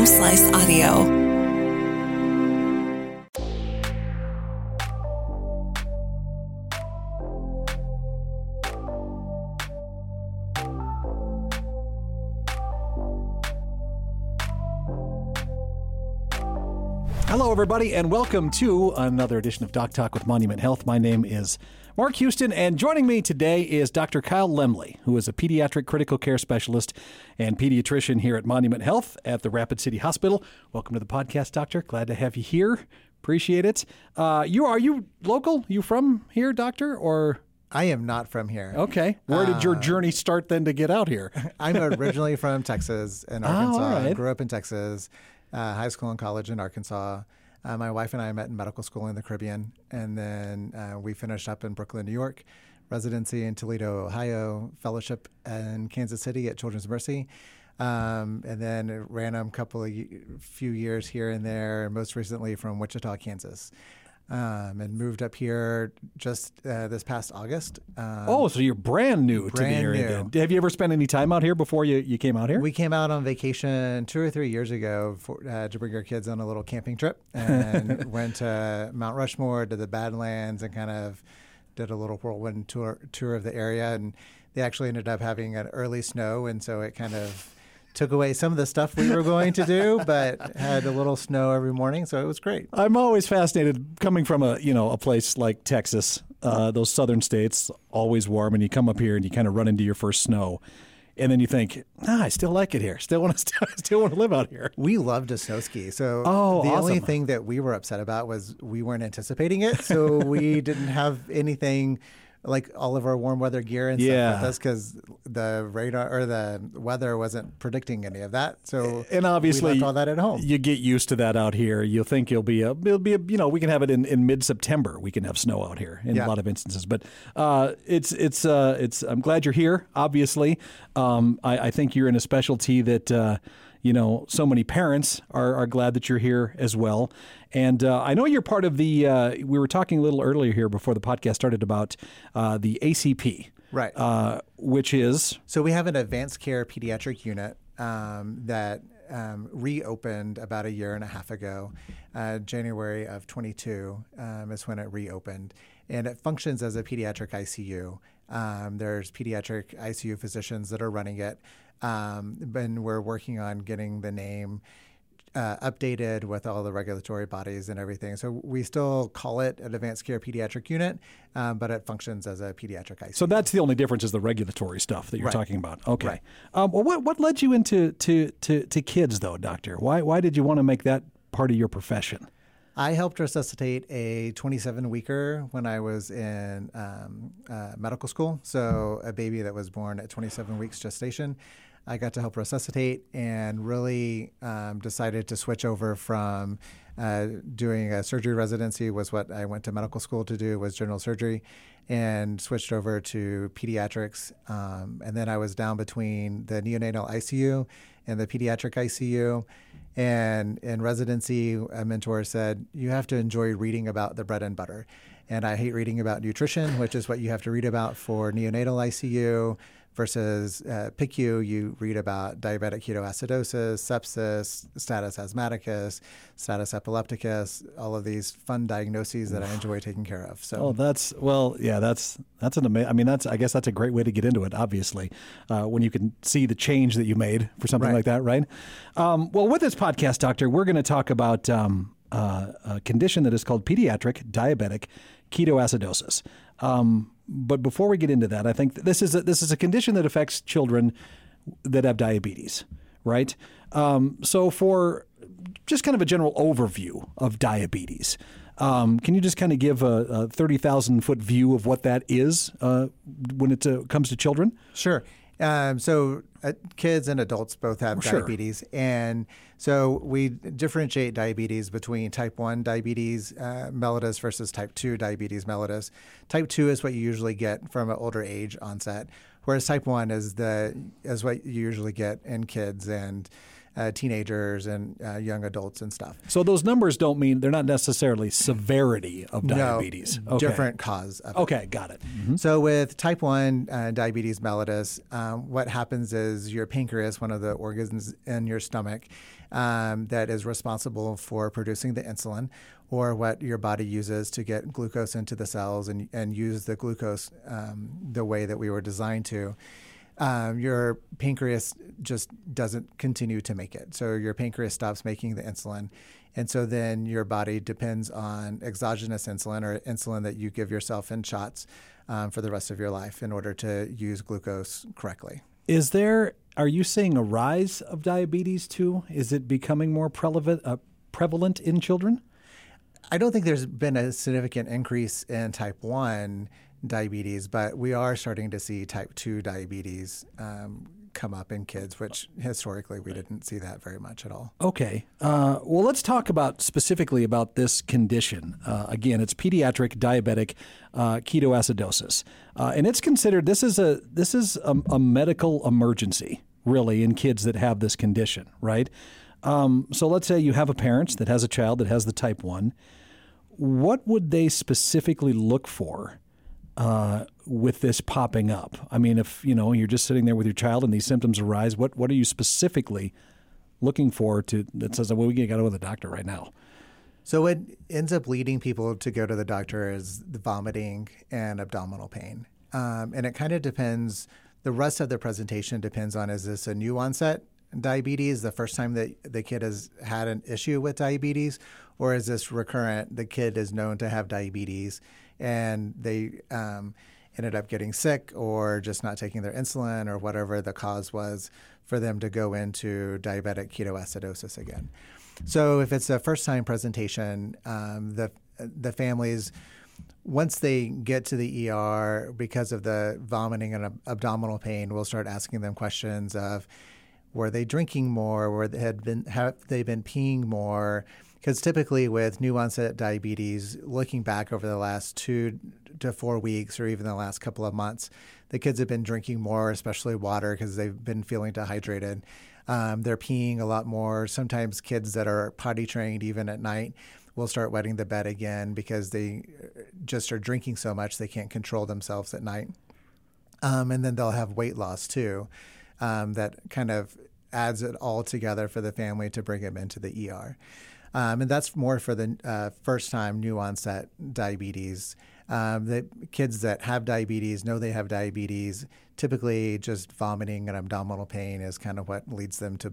Home Slice Audio. Hello, everybody, and welcome to another edition of Doc Talk with Monument Health. My name is Mark Houston, and joining me today is Dr. Kyle Lemley, who is a pediatric critical care specialist and pediatrician here at Monument Health at the Rapid City Hospital. Welcome to the podcast, Doctor. Glad to have you here. Appreciate it. Uh, you are you local? You from here, Doctor, or I am not from here. okay? Where did your journey start then to get out here? I'm originally from Texas and Oh, Arkansas. all right. Grew up in Texas, uh, high school and college in Arkansas. Uh, my wife and I met in medical school in the Caribbean, and then uh, we finished up in Brooklyn, New York, residency in Toledo, Ohio, fellowship in Kansas City at Children's Mercy. Um, and then a random couple of few years here and there, most recently from Wichita, Kansas, um, and moved up here just uh, this past August. Um, oh, so you're brand new to the area. new. then. Have you ever spent any time out here before you, you came out here? We came out on vacation two or three years ago for, uh, to bring our kids on a little camping trip and went to Mount Rushmore, to the Badlands, and kind of did a little whirlwind tour tour of the area. And they actually ended up having an early snow, and so it kind of took away some of the stuff we were going to do, but had a little snow every morning, so it was great. I'm always fascinated coming from a you know a place like Texas, uh, those southern states, always warm, and you come up here and you kind of run into your first snow, and then you think, ah, I still like it here. Still want to still, still want to live out here. We love to snow ski. So Oh, the only thing that we were upset about was we weren't anticipating it. So we didn't have anything like all of our warm weather gear and Yeah. stuff with us because the radar or the weather wasn't predicting any of that. So And obviously, we left all that at home. You get used to that out here. You'll think you'll be a, it'll be a, you know, we can have it in, in mid September. We can have snow out here in Yeah. a lot of instances. But uh, it's it's uh, it's. I'm glad you're here. Obviously, um, I, I think you're in a specialty that. Uh, you know, so many parents are, are glad that you're here as well. And uh, I know you're part of the, uh, we were talking a little earlier here before the podcast started about uh, the ACP, Right. Uh, which is, So we have an advanced care pediatric unit um, that um, reopened about a year and a half ago. Uh, January of 22 um, is when it reopened, and it functions as a pediatric ICU. Um, there's pediatric ICU physicians that are running it, um, and we're working on getting the name uh, updated with all the regulatory bodies and everything. So we still call it an advanced care pediatric unit, um, but it functions as a pediatric ICU. So that's the only difference is the regulatory stuff that you're Right. talking about. Okay. Right. Um, well, what what led you into to, to to kids though, doctor? Why why did you want to make that part of your profession? I helped resuscitate a 27 weeker when I was in um, uh, medical school. So, a baby that was born at 27 weeks gestation. I got to help resuscitate and really um, decided to switch over from uh, doing a surgery residency was what I went to medical school to do was general surgery and switched over to pediatrics. Um, and then I was down between the neonatal ICU and the pediatric ICU. And in residency, a mentor said, You have to enjoy reading about the bread and butter. And I hate reading about nutrition, which is what you have to read about for neonatal ICU versus uh, PICU. You read about diabetic ketoacidosis, sepsis, status asthmaticus, status epilepticus, all of these fun diagnoses that I enjoy taking care of. So Oh, that's well, yeah, that's that's an amazing. I mean, that's I guess that's a great way to get into it. Obviously, uh, when you can see the change that you made for something Right. like that, right? Um, well, with this podcast, doctor, we're going to talk about um, uh, a condition that is called pediatric diabetic ketoacidosis. Um, but before we get into that, I think th- this is a, this is a condition that affects children that have diabetes, right? Um, so for just kind of a general overview of diabetes. Um, can you just kind of give a, a 30,000 foot view of what that is uh, when it uh, comes to children? Sure. Um, so uh, kids and adults both have Sure. diabetes, and so we differentiate diabetes between type one diabetes uh, mellitus versus type two diabetes mellitus. Type two is what you usually get from an older age onset, whereas type one is the is what you usually get in kids and uh, teenagers and uh, young adults and stuff. So those numbers don't mean they're not necessarily severity of diabetes. No, Okay. different cause of it. Okay, got it. Mhm. So with type 1 uh, diabetes mellitus, um, what happens is your pancreas, one of the organs in your stomach um, that is responsible for producing the insulin, or what your body uses to get glucose into the cells and, and use the glucose um, the way that we were designed to. Um, your pancreas just doesn't continue to make it. So your pancreas stops making the insulin. And so then your body depends on exogenous insulin or insulin that you give yourself in shots um, for the rest of your life in order to use glucose correctly. Is there? Are you seeing a rise of diabetes too? Is it becoming more prevalent uh, prevalent in children? I don't think there's been a significant increase in type 1 diabetes, but we are starting to see type 2 diabetes um, come up in kids, which historically we didn't see that very much at all. Okay. Uh, well, let's talk about specifically about this condition. Uh, again, it's pediatric diabetic uh, ketoacidosis, uh, and it's considered this is a this is a, a medical emergency, really, in kids that have this condition, right? Um, so let's say you have a parent that has a child that has the type one. What would they specifically look for uh, with this popping up? I mean, if you know you're just sitting there with your child and these symptoms arise, what what are you specifically looking for to that says, well, we got to go to the doctor right now? So what ends up leading people to go to the doctor is the vomiting and abdominal pain, um, and it kind of depends. The rest of the presentation depends on is this a new onset diabetes, the first time that the kid has had an issue with diabetes, or is this recurrent? The kid is known to have diabetes, and they um, ended up getting sick or just not taking their insulin or whatever the cause was for them to go into diabetic ketoacidosis again. So if it's a first time presentation, um, the the families once they get to the ER because of the vomiting and ab- abdominal pain, we'll start asking them questions of were they drinking more, were they had been have they been peeing more? Because typically with new onset diabetes, looking back over the last two to four weeks or even the last couple of months, the kids have been drinking more, especially water, because they've been feeling dehydrated. Um, they're peeing a lot more. Sometimes kids that are potty trained, even at night, will start wetting the bed again because they just are drinking so much they can't control themselves at night. Um, and then they'll have weight loss too. Um, that kind of adds it all together for the family to bring them into the ER. Um, and that's more for the uh, first time new onset diabetes. Um, the kids that have diabetes know they have diabetes. Typically, just vomiting and abdominal pain is kind of what leads them to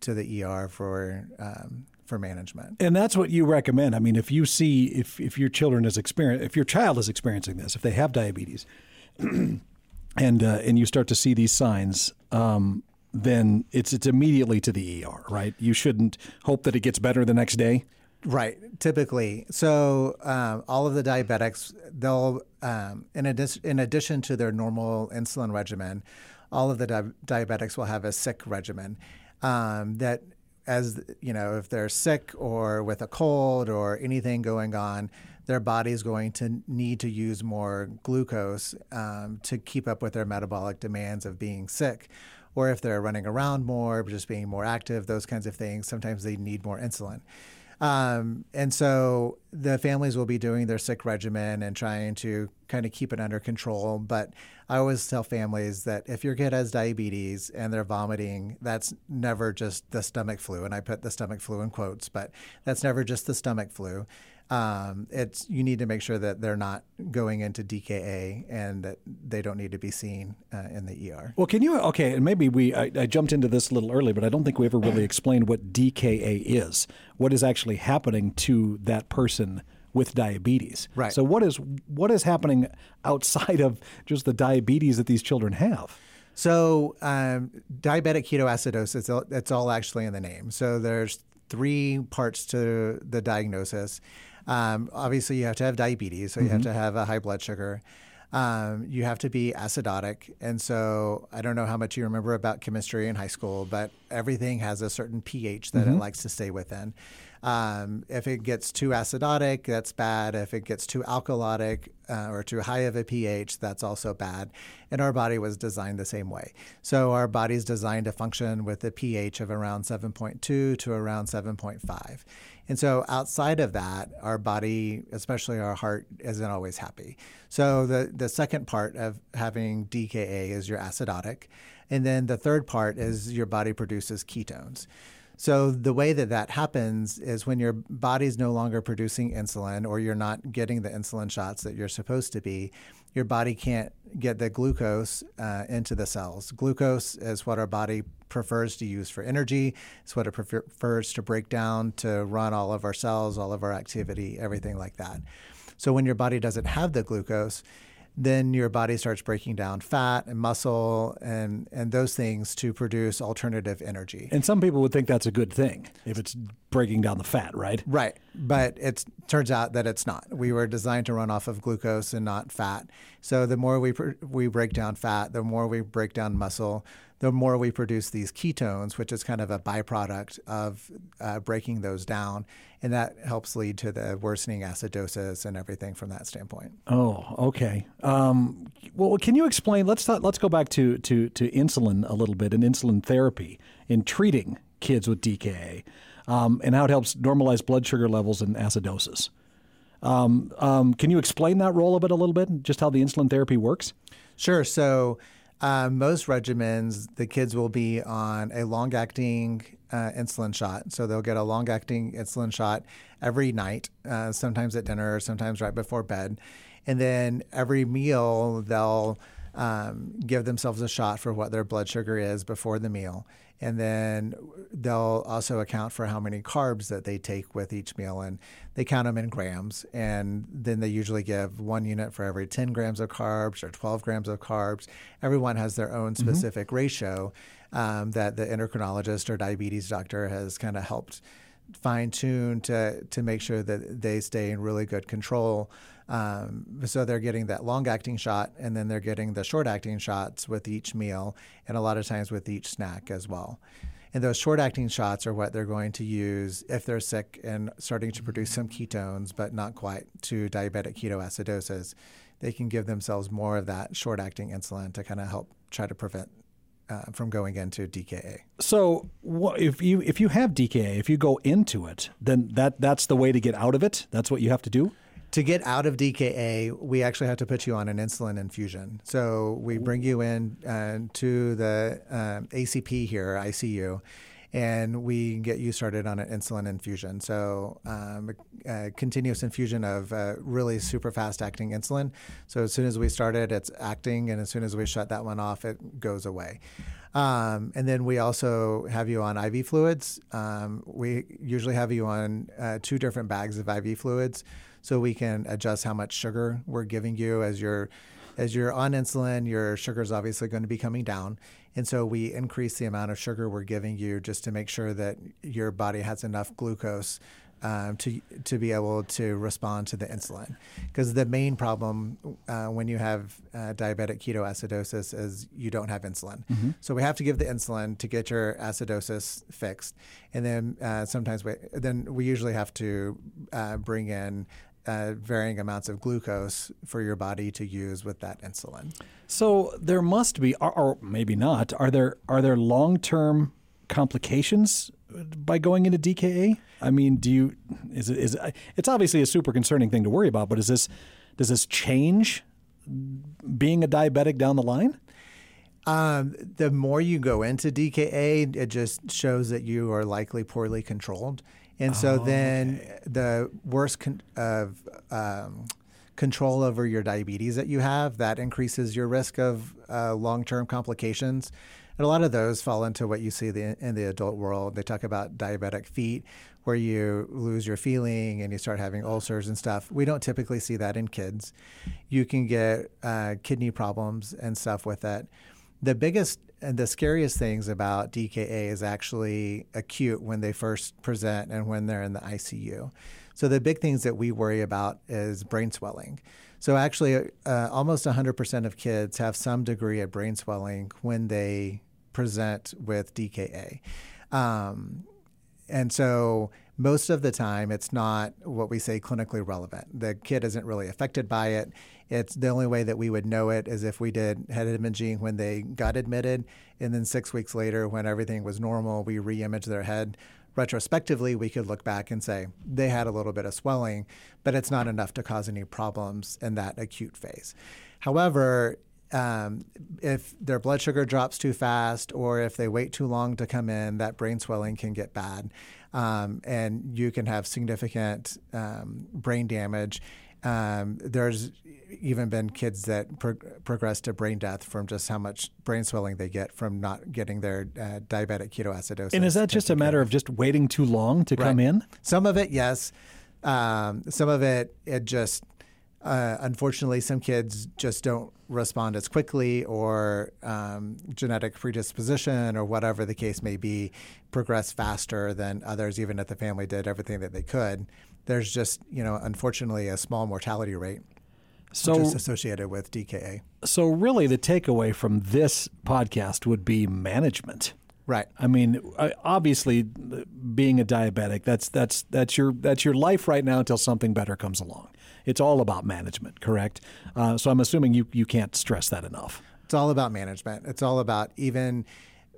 to the ER for um, for management. And that's what you recommend. I mean, if you see if if your children is experience if your child is experiencing this, if they have diabetes, and uh, and you start to see these signs, um, then it's it's immediately to the ER, right? You shouldn't hope that it gets better the next day. Right, typically. So um, all of the diabetics, they'll um, in addition in addition to their normal insulin regimen, all of the di- diabetics will have a sick regimen. Um, that as you know, if they're sick or with a cold or anything going on, their body's going to need to use more glucose um, to keep up with their metabolic demands of being sick. Or if they're running around more, just being more active, those kinds of things, sometimes they need more insulin. Um, and so the families will be doing their sick regimen and trying to kind of keep it under control. But I always tell families that if your kid has diabetes and they're vomiting, that's never just the stomach flu. And I put the stomach flu in quotes, but that's never just the stomach flu. Um, it's you need to make sure that they're not going into DKA and that they don't need to be seen uh, in the ER. Well, can you? Okay, and maybe we I, I jumped into this a little early, but I don't think we ever really explained what DKA is. What is actually happening to that person with diabetes? Right. So what is what is happening outside of just the diabetes that these children have? So, um, diabetic ketoacidosis, it's all actually in the name. So, there's three parts to the diagnosis. Um, obviously, you have to have diabetes, so you have to have a high blood sugar. Um, you have to be acidotic. And so, I don't know how much you remember about chemistry in high school, but everything has a certain pH that it likes to stay within. Um, if it gets too acidotic, that's bad. If it gets too alkalotic uh, or too high of a pH, that's also bad. And our body was designed the same way. So our body's designed to function with a pH of around 7.2 to around 7.5. And so outside of that, our body, especially our heart, isn't always happy. So the, the second part of having DKA is your acidotic. And then the third part is your body produces ketones. So the way that that happens is when your body's no longer producing insulin or you're not getting the insulin shots that you're supposed to be, your body can't get the glucose uh, into the cells. Glucose is what our body prefers to use for energy. It's what it prefers to break down to run all of our cells, all of our activity, everything like that. So when your body doesn't have the glucose, then your body starts breaking down fat and muscle and and those things to produce alternative energy. And some people would think that's a good thing if it's breaking down the fat, right? Right. But it turns out that it's not. We were designed to run off of glucose and not fat. So the more we we break down fat, the more we break down muscle, the more we produce these ketones, which is kind of a byproduct of uh, breaking those down. And that helps lead to the worsening acidosis and everything from that standpoint. Oh, okay. Um, well, can you explain? Let's th- let's go back to, to, to insulin a little bit and insulin therapy in treating kids with DKA um, and how it helps normalize blood sugar levels and acidosis. Um, um, can you explain that role of it a little bit, just how the insulin therapy works? Sure. So uh, most regimens, the kids will be on a long acting uh, insulin shot. So they'll get a long acting insulin shot every night, uh, sometimes at dinner, sometimes right before bed. And then every meal, they'll um, give themselves a shot for what their blood sugar is before the meal and then they'll also account for how many carbs that they take with each meal and they count them in grams and then they usually give one unit for every 10 grams of carbs or 12 grams of carbs everyone has their own mm-hmm. specific mm-hmm. ratio um, that the endocrinologist or diabetes doctor has kind of helped fine tune to to make sure that they stay in really good control um, so they're getting that long acting shot and then they're getting the short acting shots with each meal and a lot of times with each snack as well. And those short acting shots are what they're going to use if they're sick and starting to produce some ketones, but not quite to diabetic ketoacidosis. They can give themselves more of that short acting insulin to kind of help try to prevent uh, from going into DKA. So if you if you have DKA, if you go into it, then that that's the way to get out of it. That's what you have to do to get out of DKA, we actually have to put you on an insulin infusion. So we bring you in uh, to the um, ACP here, ICU, and we get you started on an insulin infusion. So um, a, continuous infusion of uh, really super fast acting insulin. So as soon as we start it, it's acting, and as soon as we shut that one off, it goes away. Um, and then we also have you on IV fluids. Um, we usually have you on uh, two different bags of IV fluids so we can adjust how much sugar we're giving you as you're as you're on insulin, your sugar is obviously going to be coming down. And so we increase the amount of sugar we're giving you just to make sure that your body has enough glucose um, to to be able to respond to the insulin. Because the main problem uh, when you have uh, diabetic ketoacidosis is you don't have insulin. Mm-hmm. So we have to give the insulin to get your acidosis fixed, and then uh, sometimes we then we usually have to uh, bring in uh, varying amounts of glucose for your body to use with that insulin. So there must be, or, or maybe not. Are there are there long term complications by going into DKA? I mean, do you is it is it's obviously a super concerning thing to worry about, but is this does this change being a diabetic down the line? Um, the more you go into DKA, it just shows that you are likely poorly controlled and so oh, then okay. the worse con- of um, control over your diabetes that you have, that increases your risk of uh, long term complications. And a lot of those fall into what you see the, in the adult world. They talk about diabetic feet, where you lose your feeling and you start having ulcers and stuff. We don't typically see that in kids. You can get uh, kidney problems and stuff with it. The biggest and the scariest things about DKA is actually acute when they first present and when they're in the ICU. So the big things that we worry about is brain swelling. So actually, uh, almost 100% of kids have some degree of brain swelling when they present with DKA. Um, and so most of the time it's not what we say clinically relevant. The kid isn't really affected by it. It's the only way that we would know it is if we did head imaging when they got admitted, and then six weeks later, when everything was normal, we re-imaged their head. Retrospectively, we could look back and say they had a little bit of swelling, but it's not enough to cause any problems in that acute phase. However, um, if their blood sugar drops too fast or if they wait too long to come in, that brain swelling can get bad. Um, and you can have significant um, brain damage. Um, there's even been kids that pro- progress to brain death from just how much brain swelling they get from not getting their uh, diabetic ketoacidosis. And is that just a matter of just waiting too long to right. come in? Some of it, yes. Um, some of it, it just uh, unfortunately, some kids just don't respond as quickly, or um, genetic predisposition, or whatever the case may be, progress faster than others, even if the family did everything that they could. There's just, you know, unfortunately, a small mortality rate so, just associated with DKA. So, really, the takeaway from this podcast would be management. Right. I mean, obviously, being a diabetic that's that's that's your that's your life right now until something better comes along. It's all about management, correct? Uh, so I'm assuming you you can't stress that enough. It's all about management. It's all about even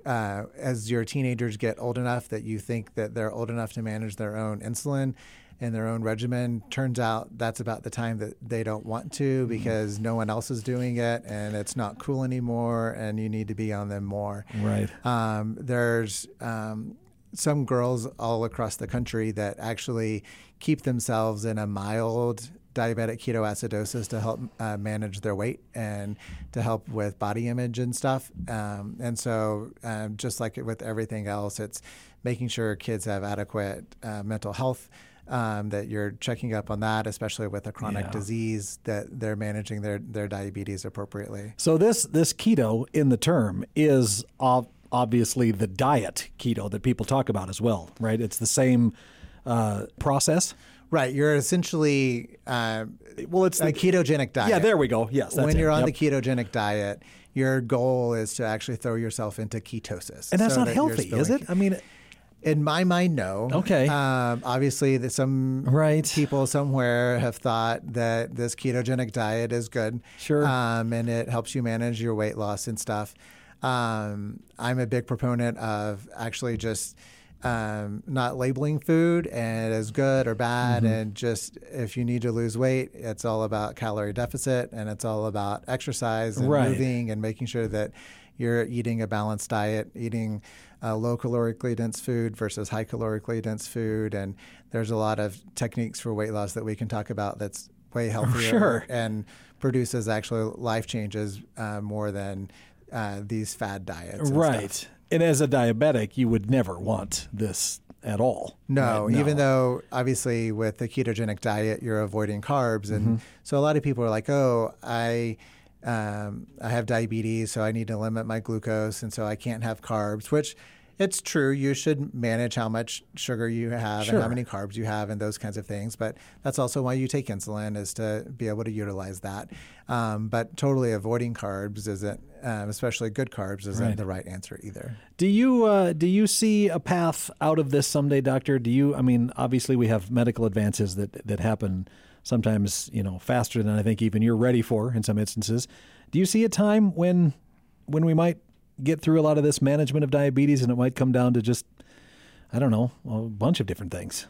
uh, as your teenagers get old enough that you think that they're old enough to manage their own insulin and their own regimen. Turns out that's about the time that they don't want to mm-hmm. because mm-hmm. no one else is doing it and it's not cool anymore and you need to be on them more. Right. Um, there's um, some girls all across the country that actually keep themselves in a mild diabetic ketoacidosis to help uh, manage their weight and to help with body image and stuff. Um, and so, um, just like with everything else, it's making sure kids have adequate uh, mental health um, that you're checking up on that, especially with a chronic yeah. disease, that they're managing their, their diabetes appropriately. So this this keto in the term is obviously the diet keto that people talk about as well, right? It's the same uh, process. Right, you're essentially uh, well, it's the ketogenic diet. Yeah, there we go. Yes, when you're it. on yep. the ketogenic diet, your goal is to actually throw yourself into ketosis, and that's so not that healthy, is it? I mean, in my mind, no. Okay. Um, obviously, that some right. people somewhere have thought that this ketogenic diet is good. Sure. Um, and it helps you manage your weight loss and stuff. Um, I'm a big proponent of actually just um, not labeling food and as good or bad. Mm-hmm. And just if you need to lose weight, it's all about calorie deficit and it's all about exercise and right. moving and making sure that you're eating a balanced diet, eating uh, low calorically dense food versus high calorically dense food. And there's a lot of techniques for weight loss that we can talk about that's way healthier sure. and produces actually life changes uh, more than uh, these fad diets. right. Stuff. And as a diabetic, you would never want this at all. No, right? no, even though obviously with the ketogenic diet, you're avoiding carbs. And mm-hmm. so a lot of people are like, oh, I um, I have diabetes, so I need to limit my glucose, and so I can't have carbs, which it's true. You should manage how much sugar you have sure. and how many carbs you have and those kinds of things. But that's also why you take insulin is to be able to utilize that. Um, but totally avoiding carbs isn't, um, especially good carbs, isn't right. the right answer either. Do you uh, do you see a path out of this someday, doctor? Do you? I mean, obviously we have medical advances that that happen sometimes you know faster than I think even you're ready for in some instances. Do you see a time when when we might get through a lot of this management of diabetes and it might come down to just I don't know a bunch of different things?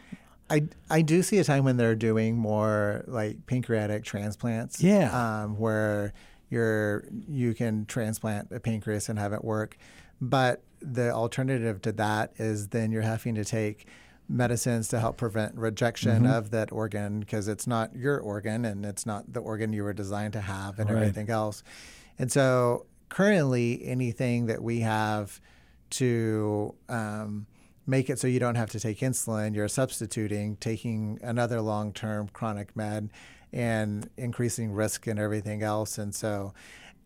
I, I do see a time when they're doing more like pancreatic transplants. Yeah. Um, where you're you can transplant a pancreas and have it work, but the alternative to that is then you're having to take medicines to help prevent rejection mm-hmm. of that organ because it's not your organ and it's not the organ you were designed to have and right. everything else. And so currently, anything that we have to um, make it so you don't have to take insulin, you're substituting taking another long term chronic med and increasing risk and everything else. And so,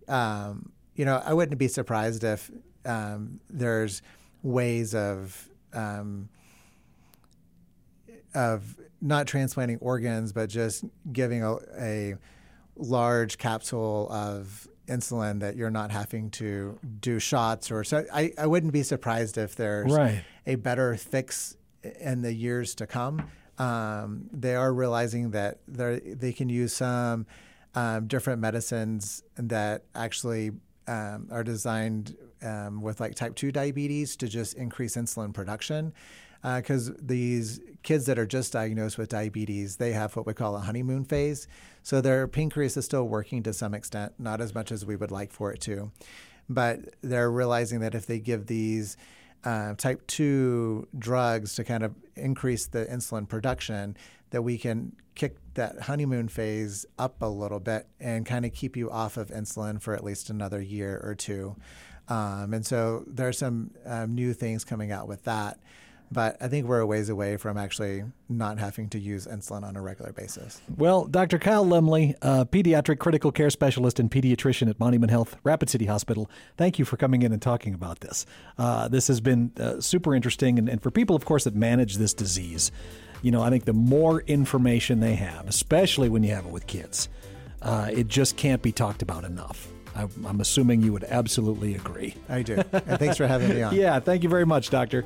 um, you know, I wouldn't be surprised if um, there's ways of um, of not transplanting organs, but just giving a, a large capsule of insulin that you're not having to do shots or so I, I wouldn't be surprised if there's right. a better fix in the years to come, um, they are realizing that they can use some um, different medicines that actually um, are designed um, with like type 2 diabetes to just increase insulin production because uh, these kids that are just diagnosed with diabetes they have what we call a honeymoon phase so their pancreas is still working to some extent not as much as we would like for it to but they're realizing that if they give these uh, type 2 drugs to kind of increase the insulin production that we can kick that honeymoon phase up a little bit and kind of keep you off of insulin for at least another year or two. Um, and so there are some um, new things coming out with that. But I think we're a ways away from actually not having to use insulin on a regular basis. Well, Dr. Kyle Lemley, pediatric critical care specialist and pediatrician at Monument Health, Rapid City Hospital, thank you for coming in and talking about this. Uh, this has been uh, super interesting. And, and for people, of course, that manage this disease, you know, I think the more information they have, especially when you have it with kids, uh, it just can't be talked about enough. I, I'm assuming you would absolutely agree. I do. And thanks for having me on. yeah, thank you very much, Doctor.